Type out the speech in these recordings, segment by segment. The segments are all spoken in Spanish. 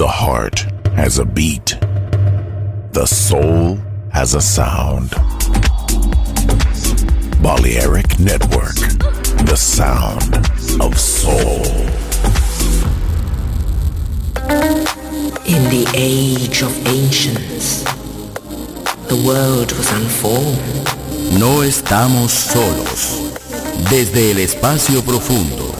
The heart has a beat. The soul has a sound. Balearic Network. The sound of soul. In the age of ancients, the world was unformed. No estamos solos. Desde el espacio profundo,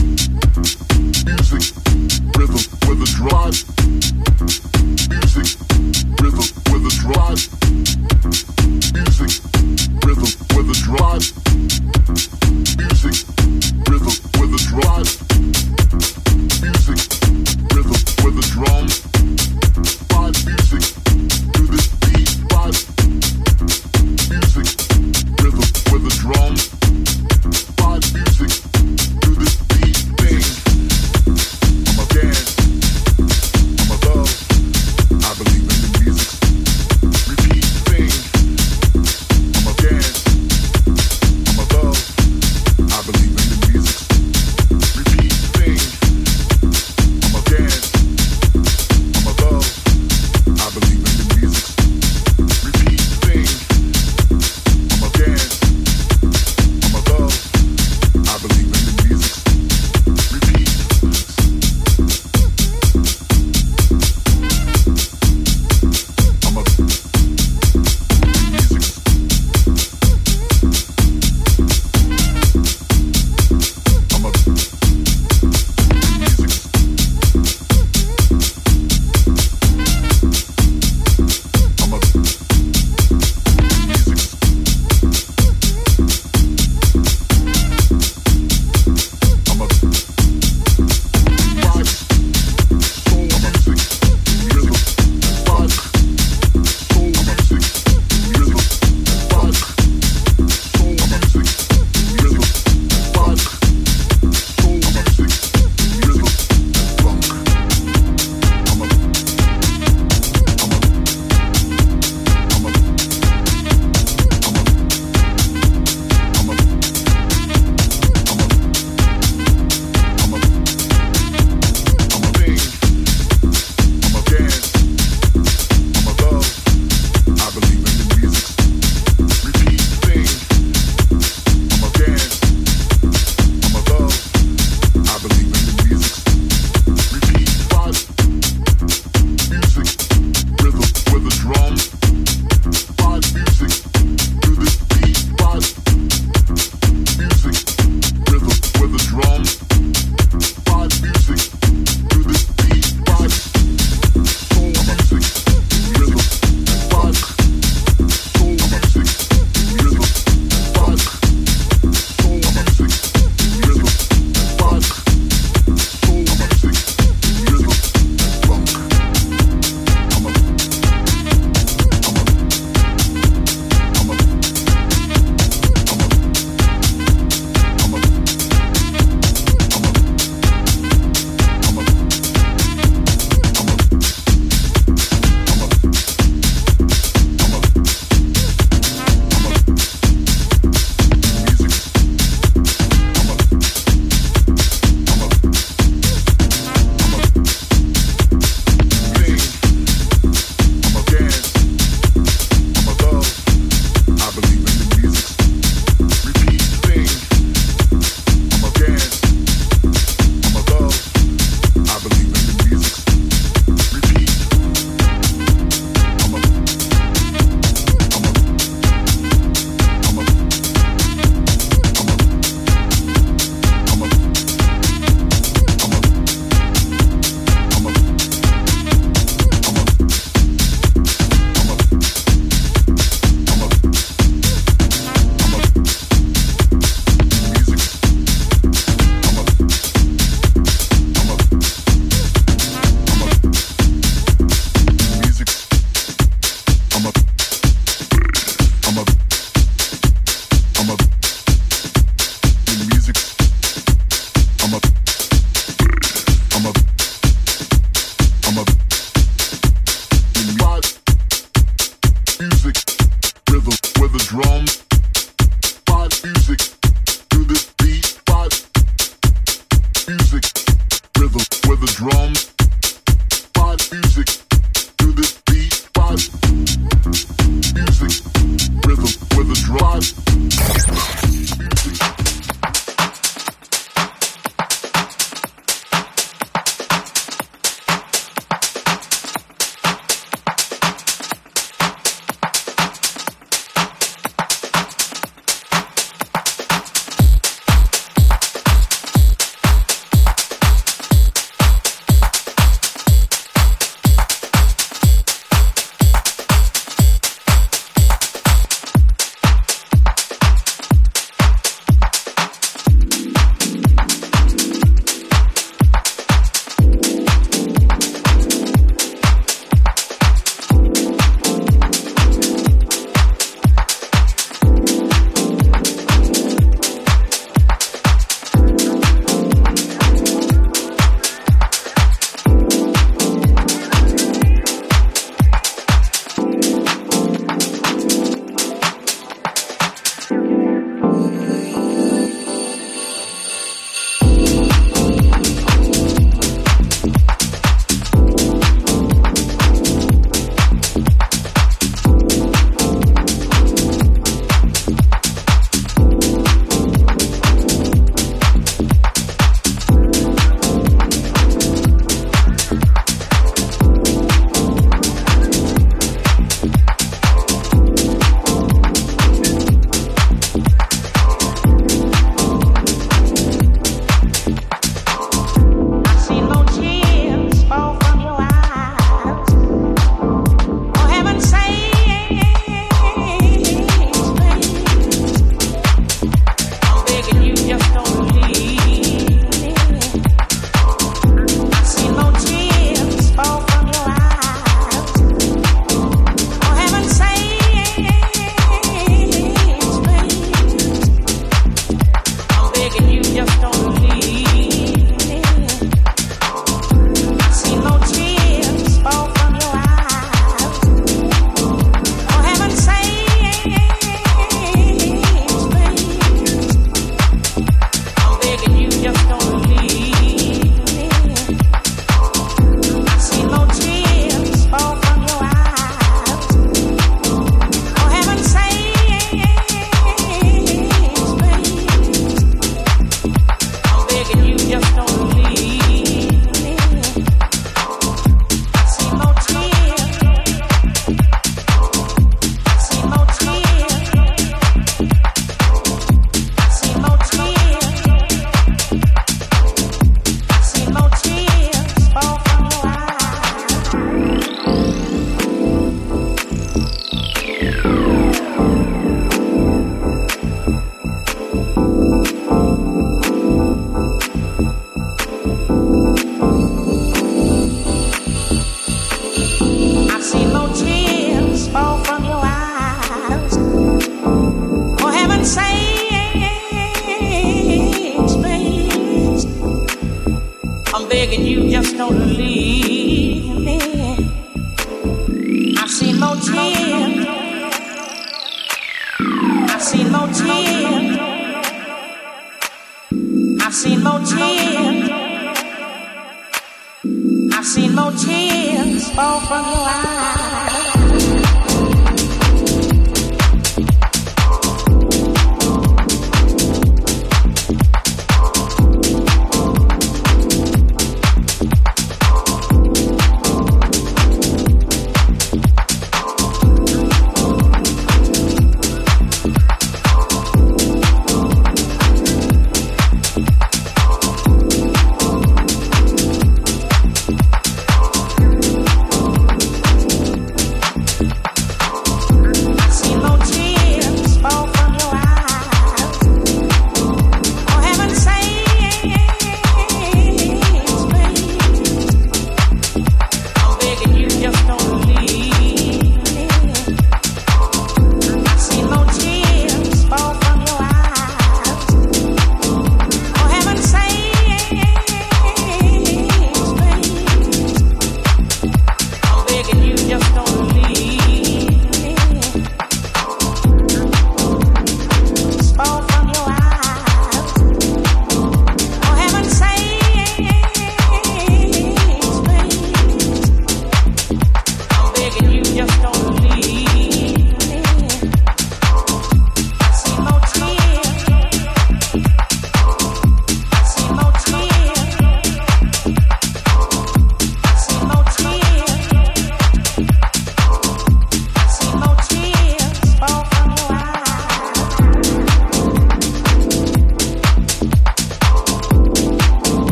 Mm-hmm.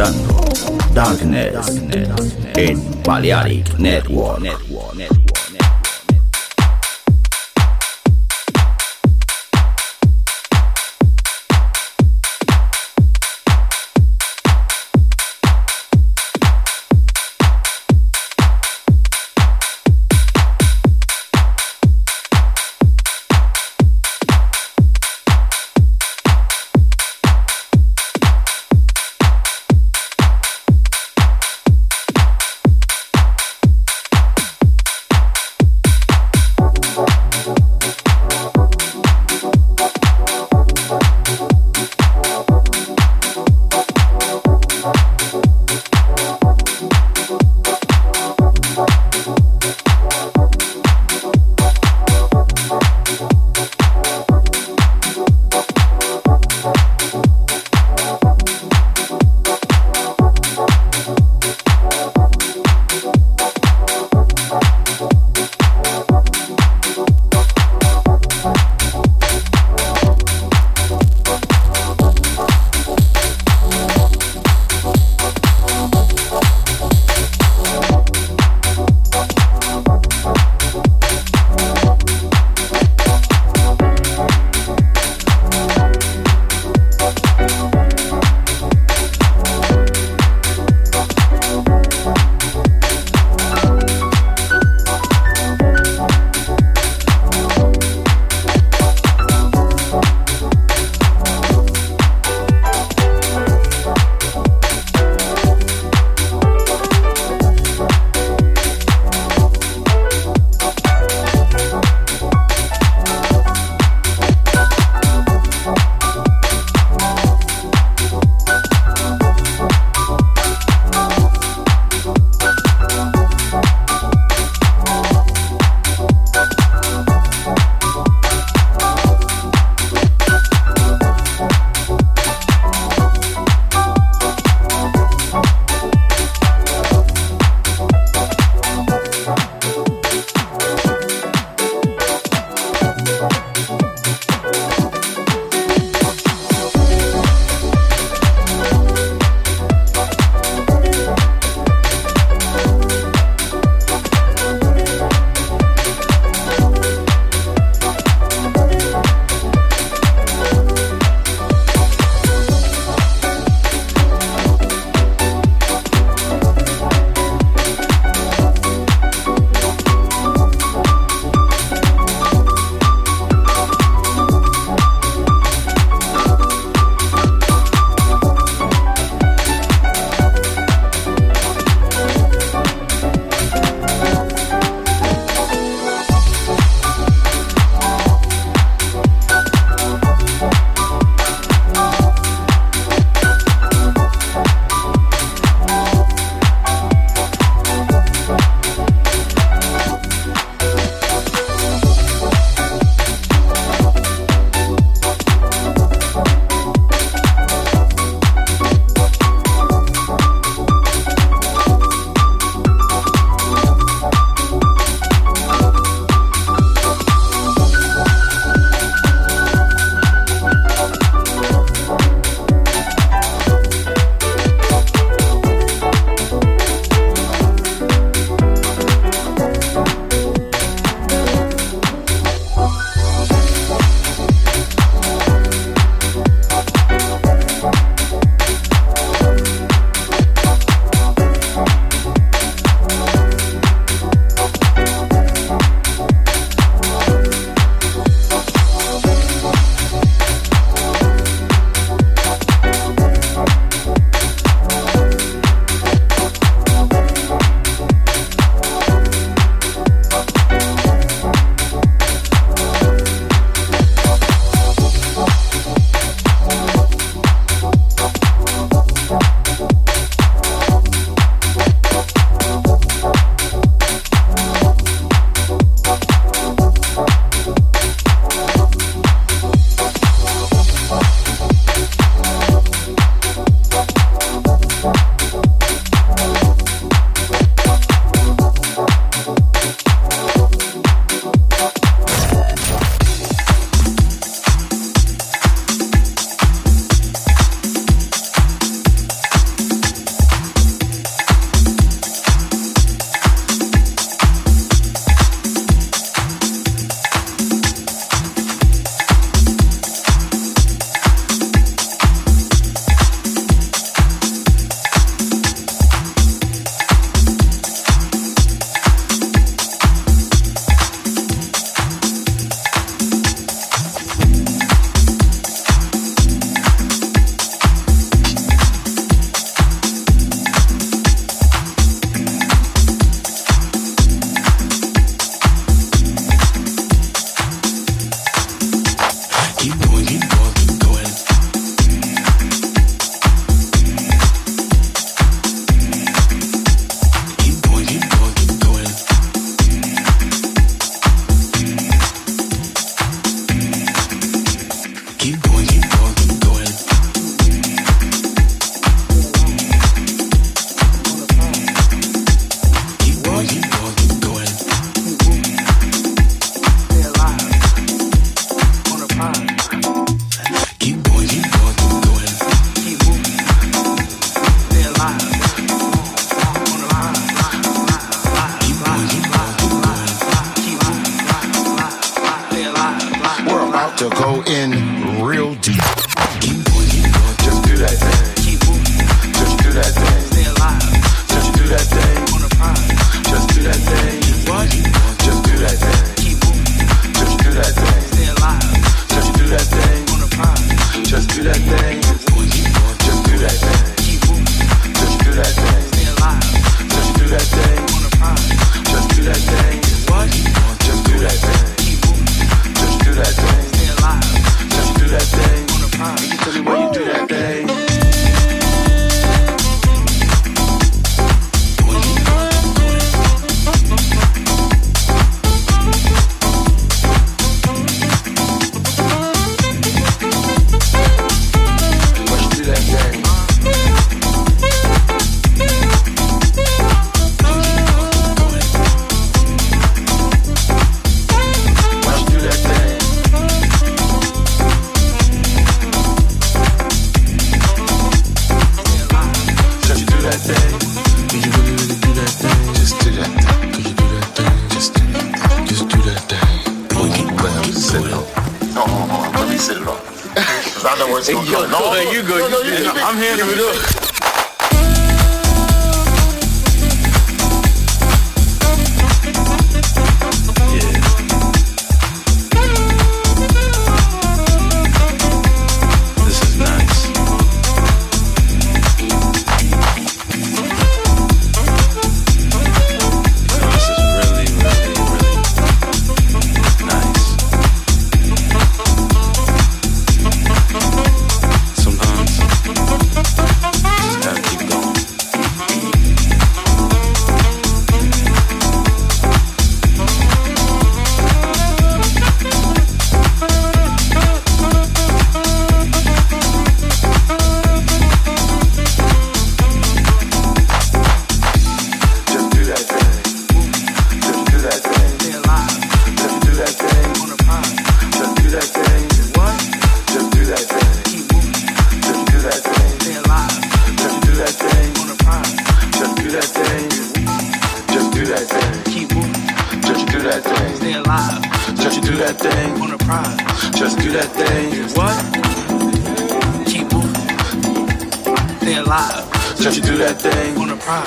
Escuchando Darkness en Balearic Network.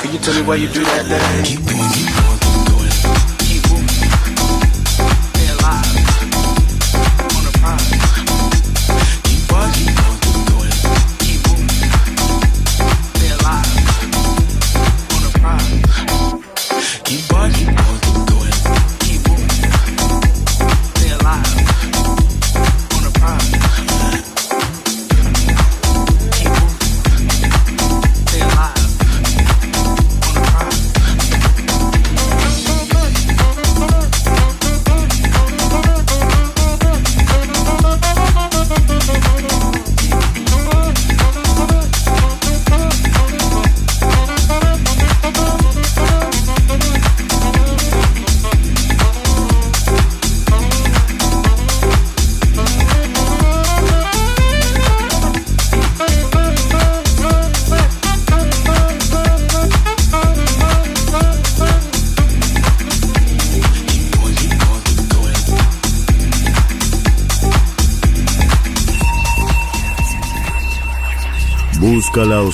Can you tell me why you do that thing? Keep on, keep on.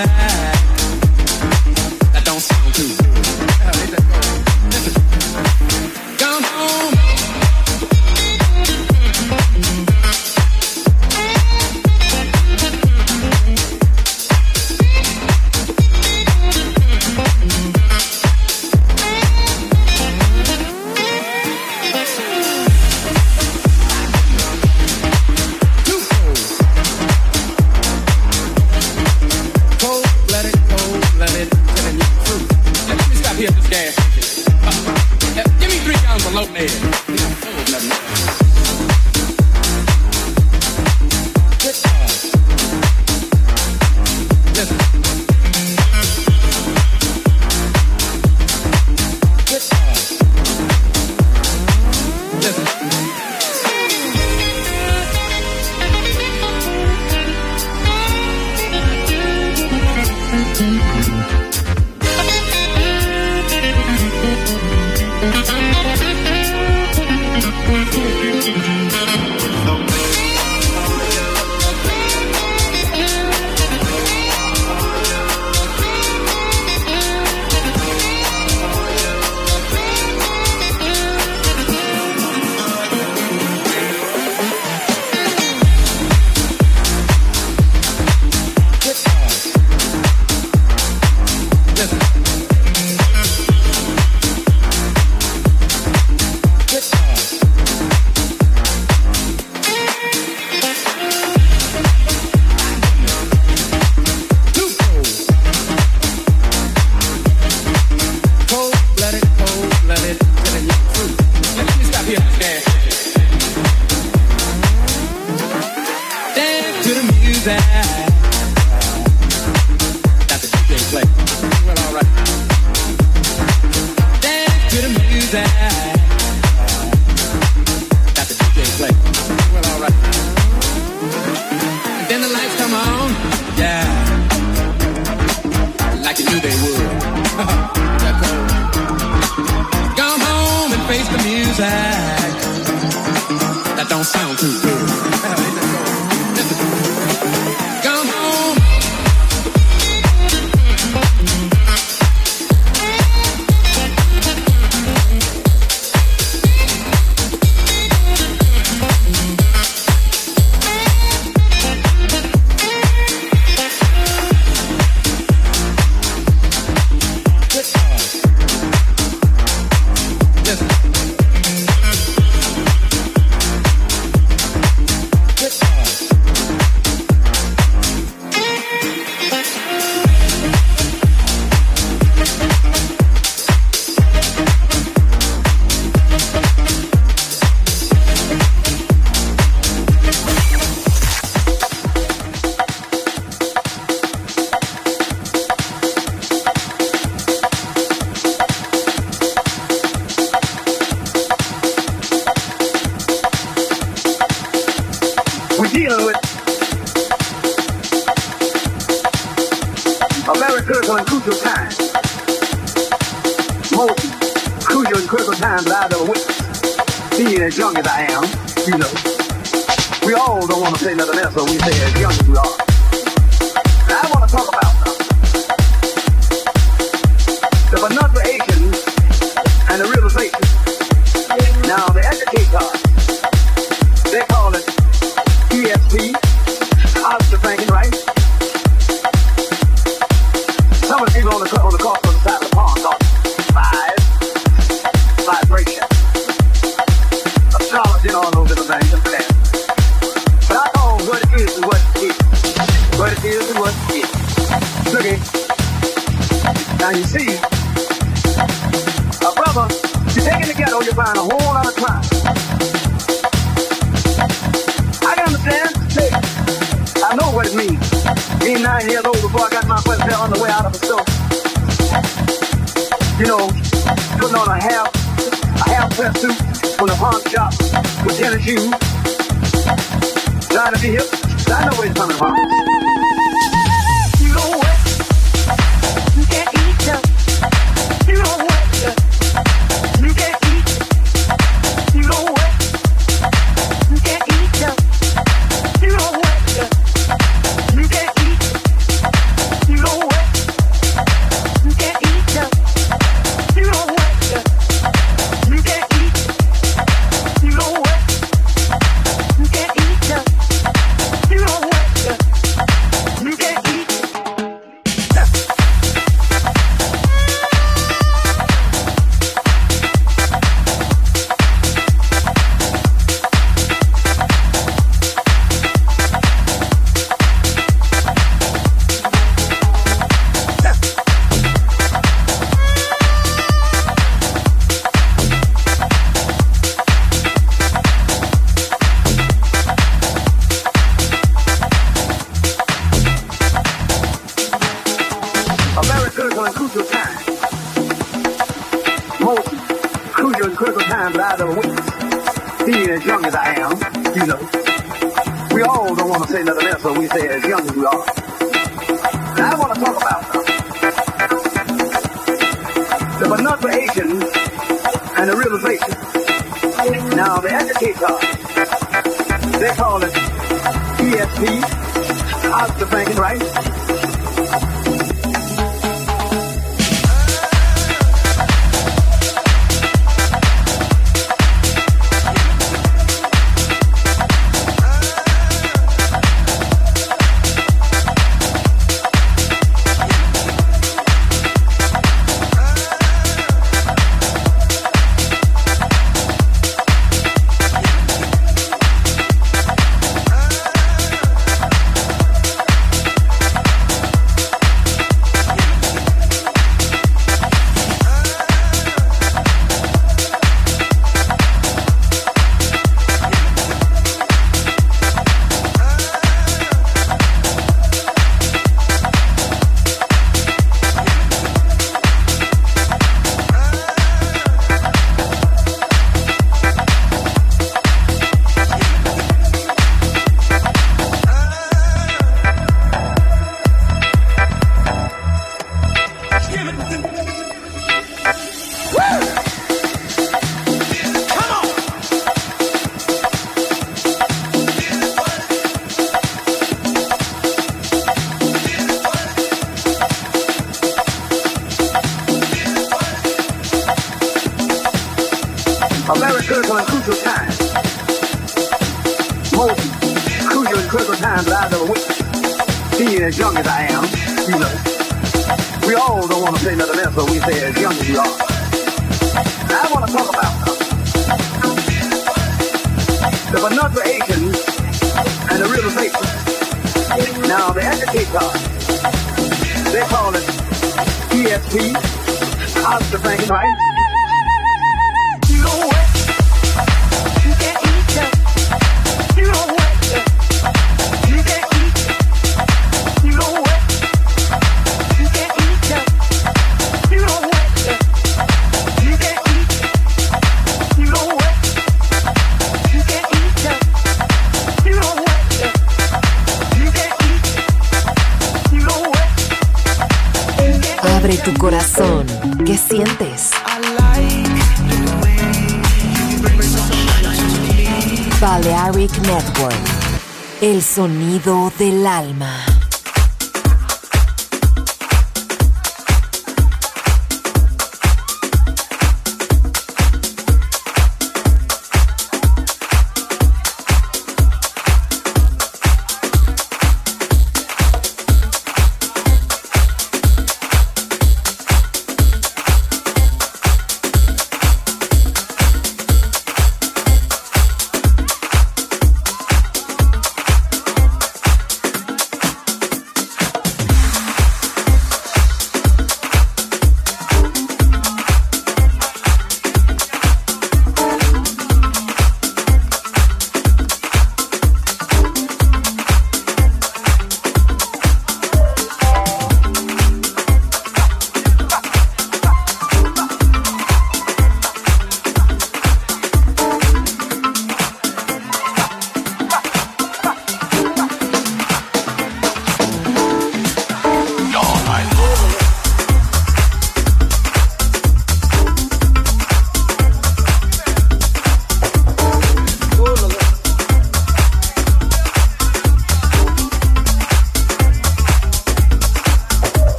Yeah. as young as I am, you know. We all don't want to say nothing else, so we say as young as we are.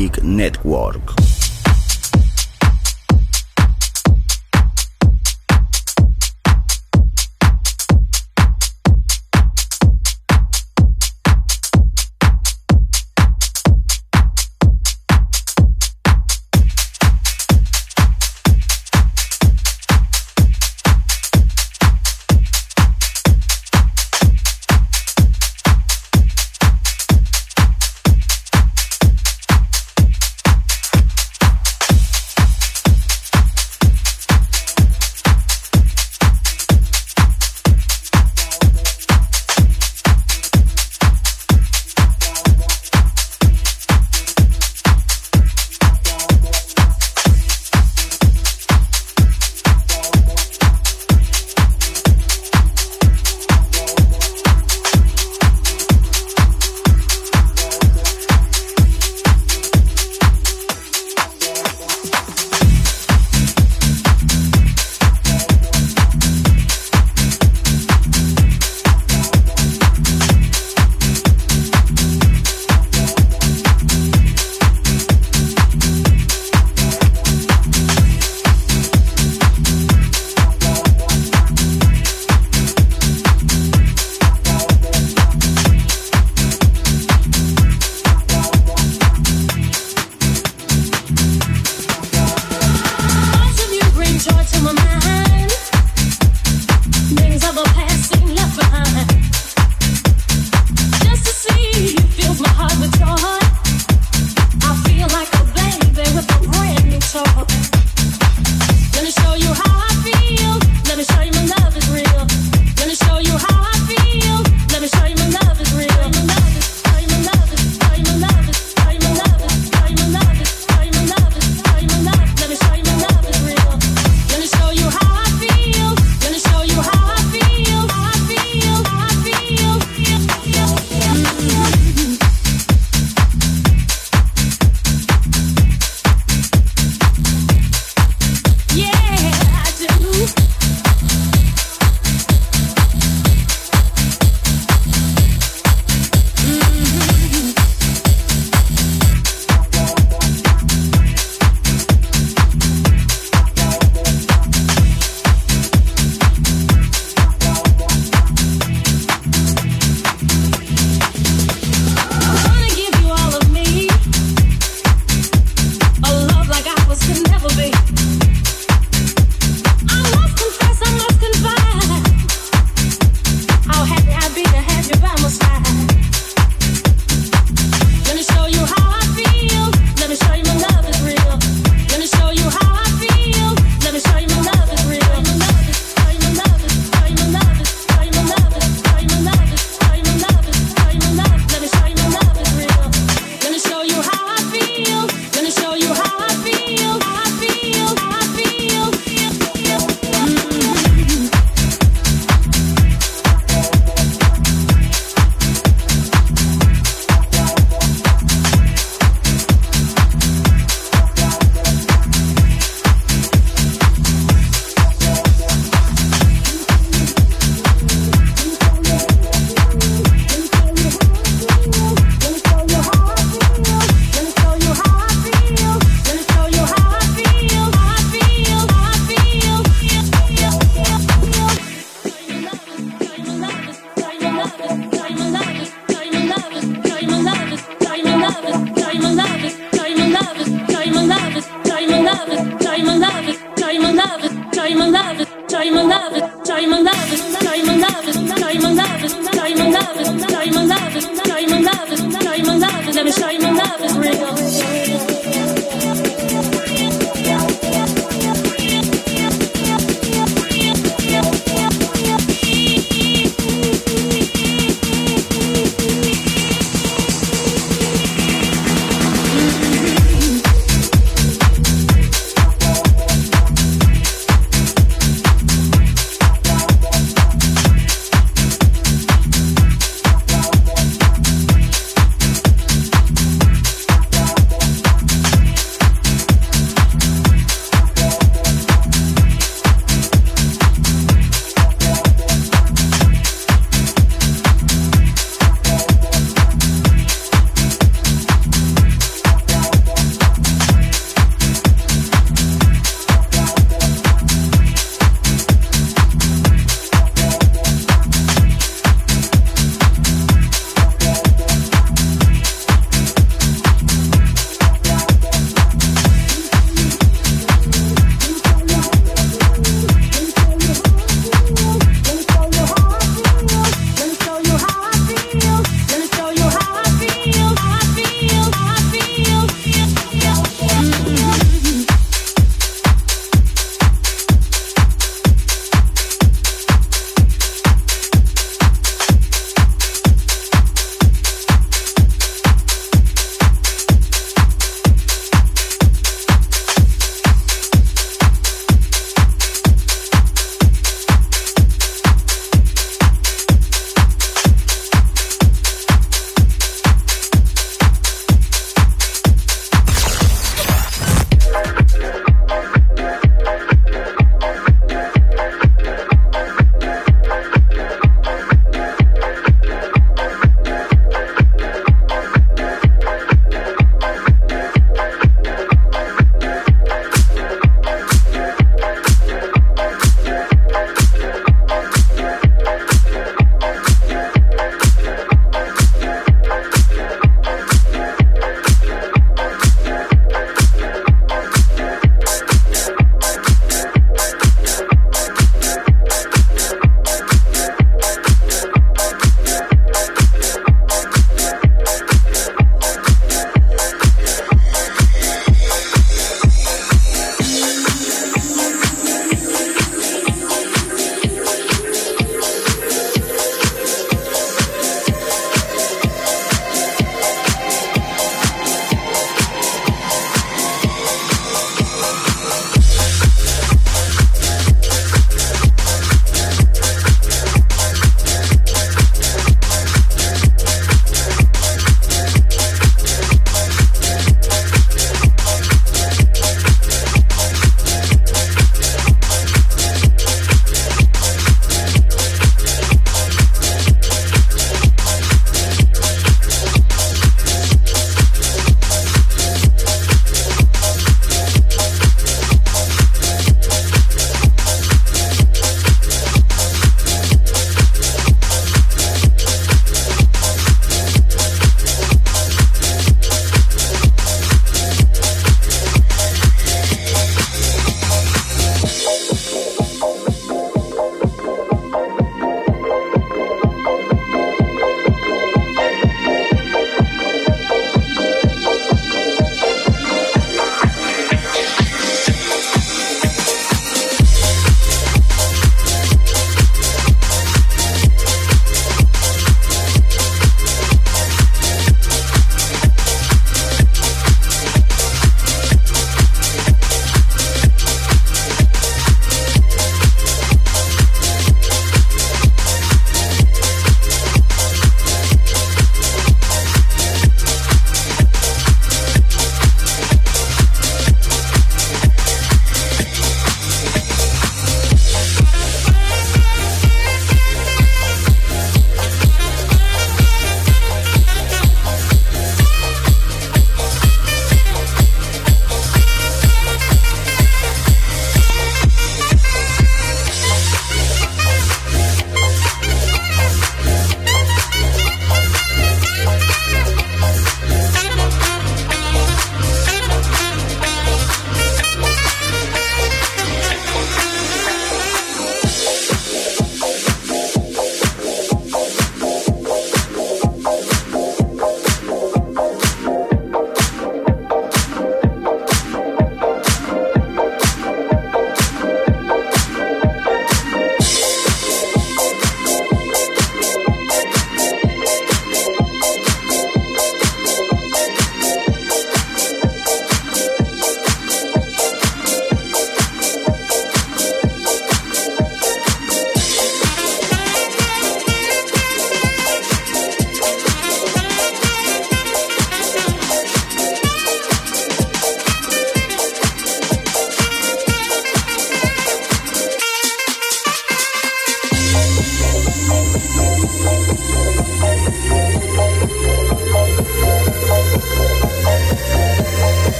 League Net.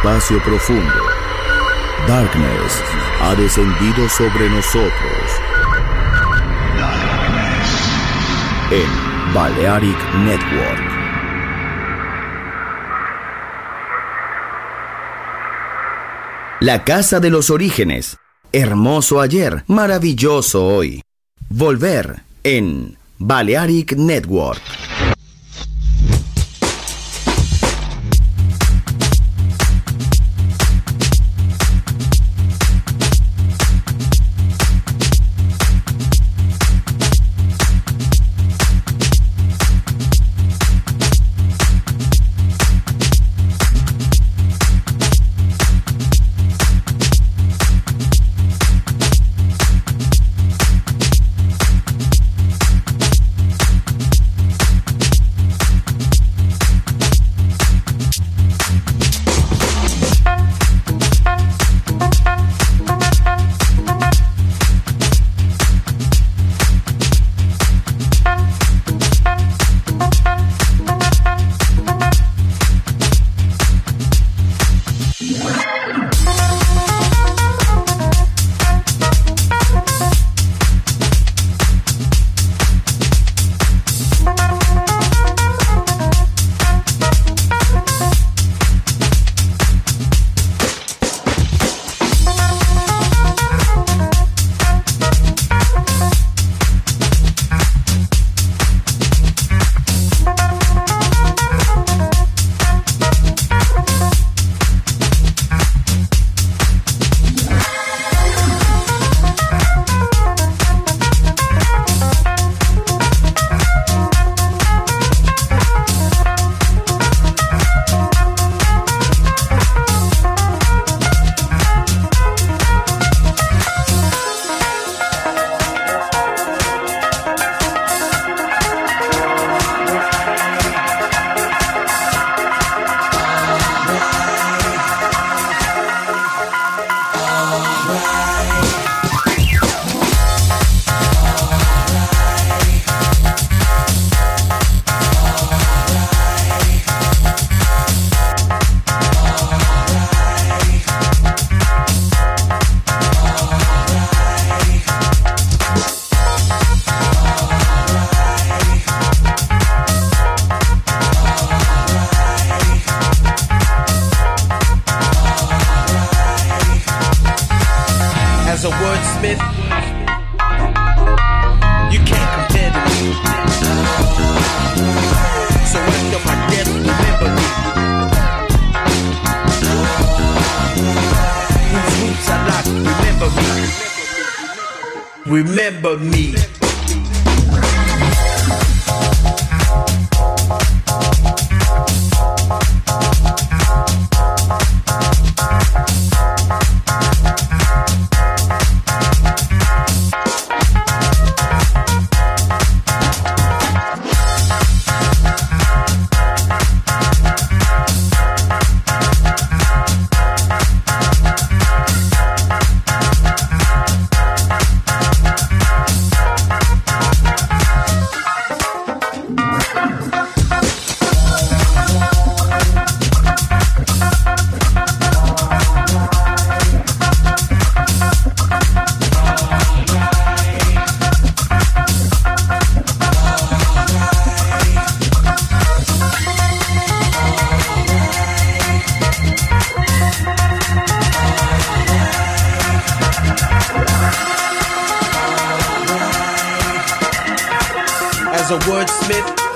Espacio profundo, Darkness ha descendido sobre nosotros. En Balearic Network. La Casa de los Orígenes. Hermoso ayer, maravilloso hoy. Volver en Balearic Network. wordsmith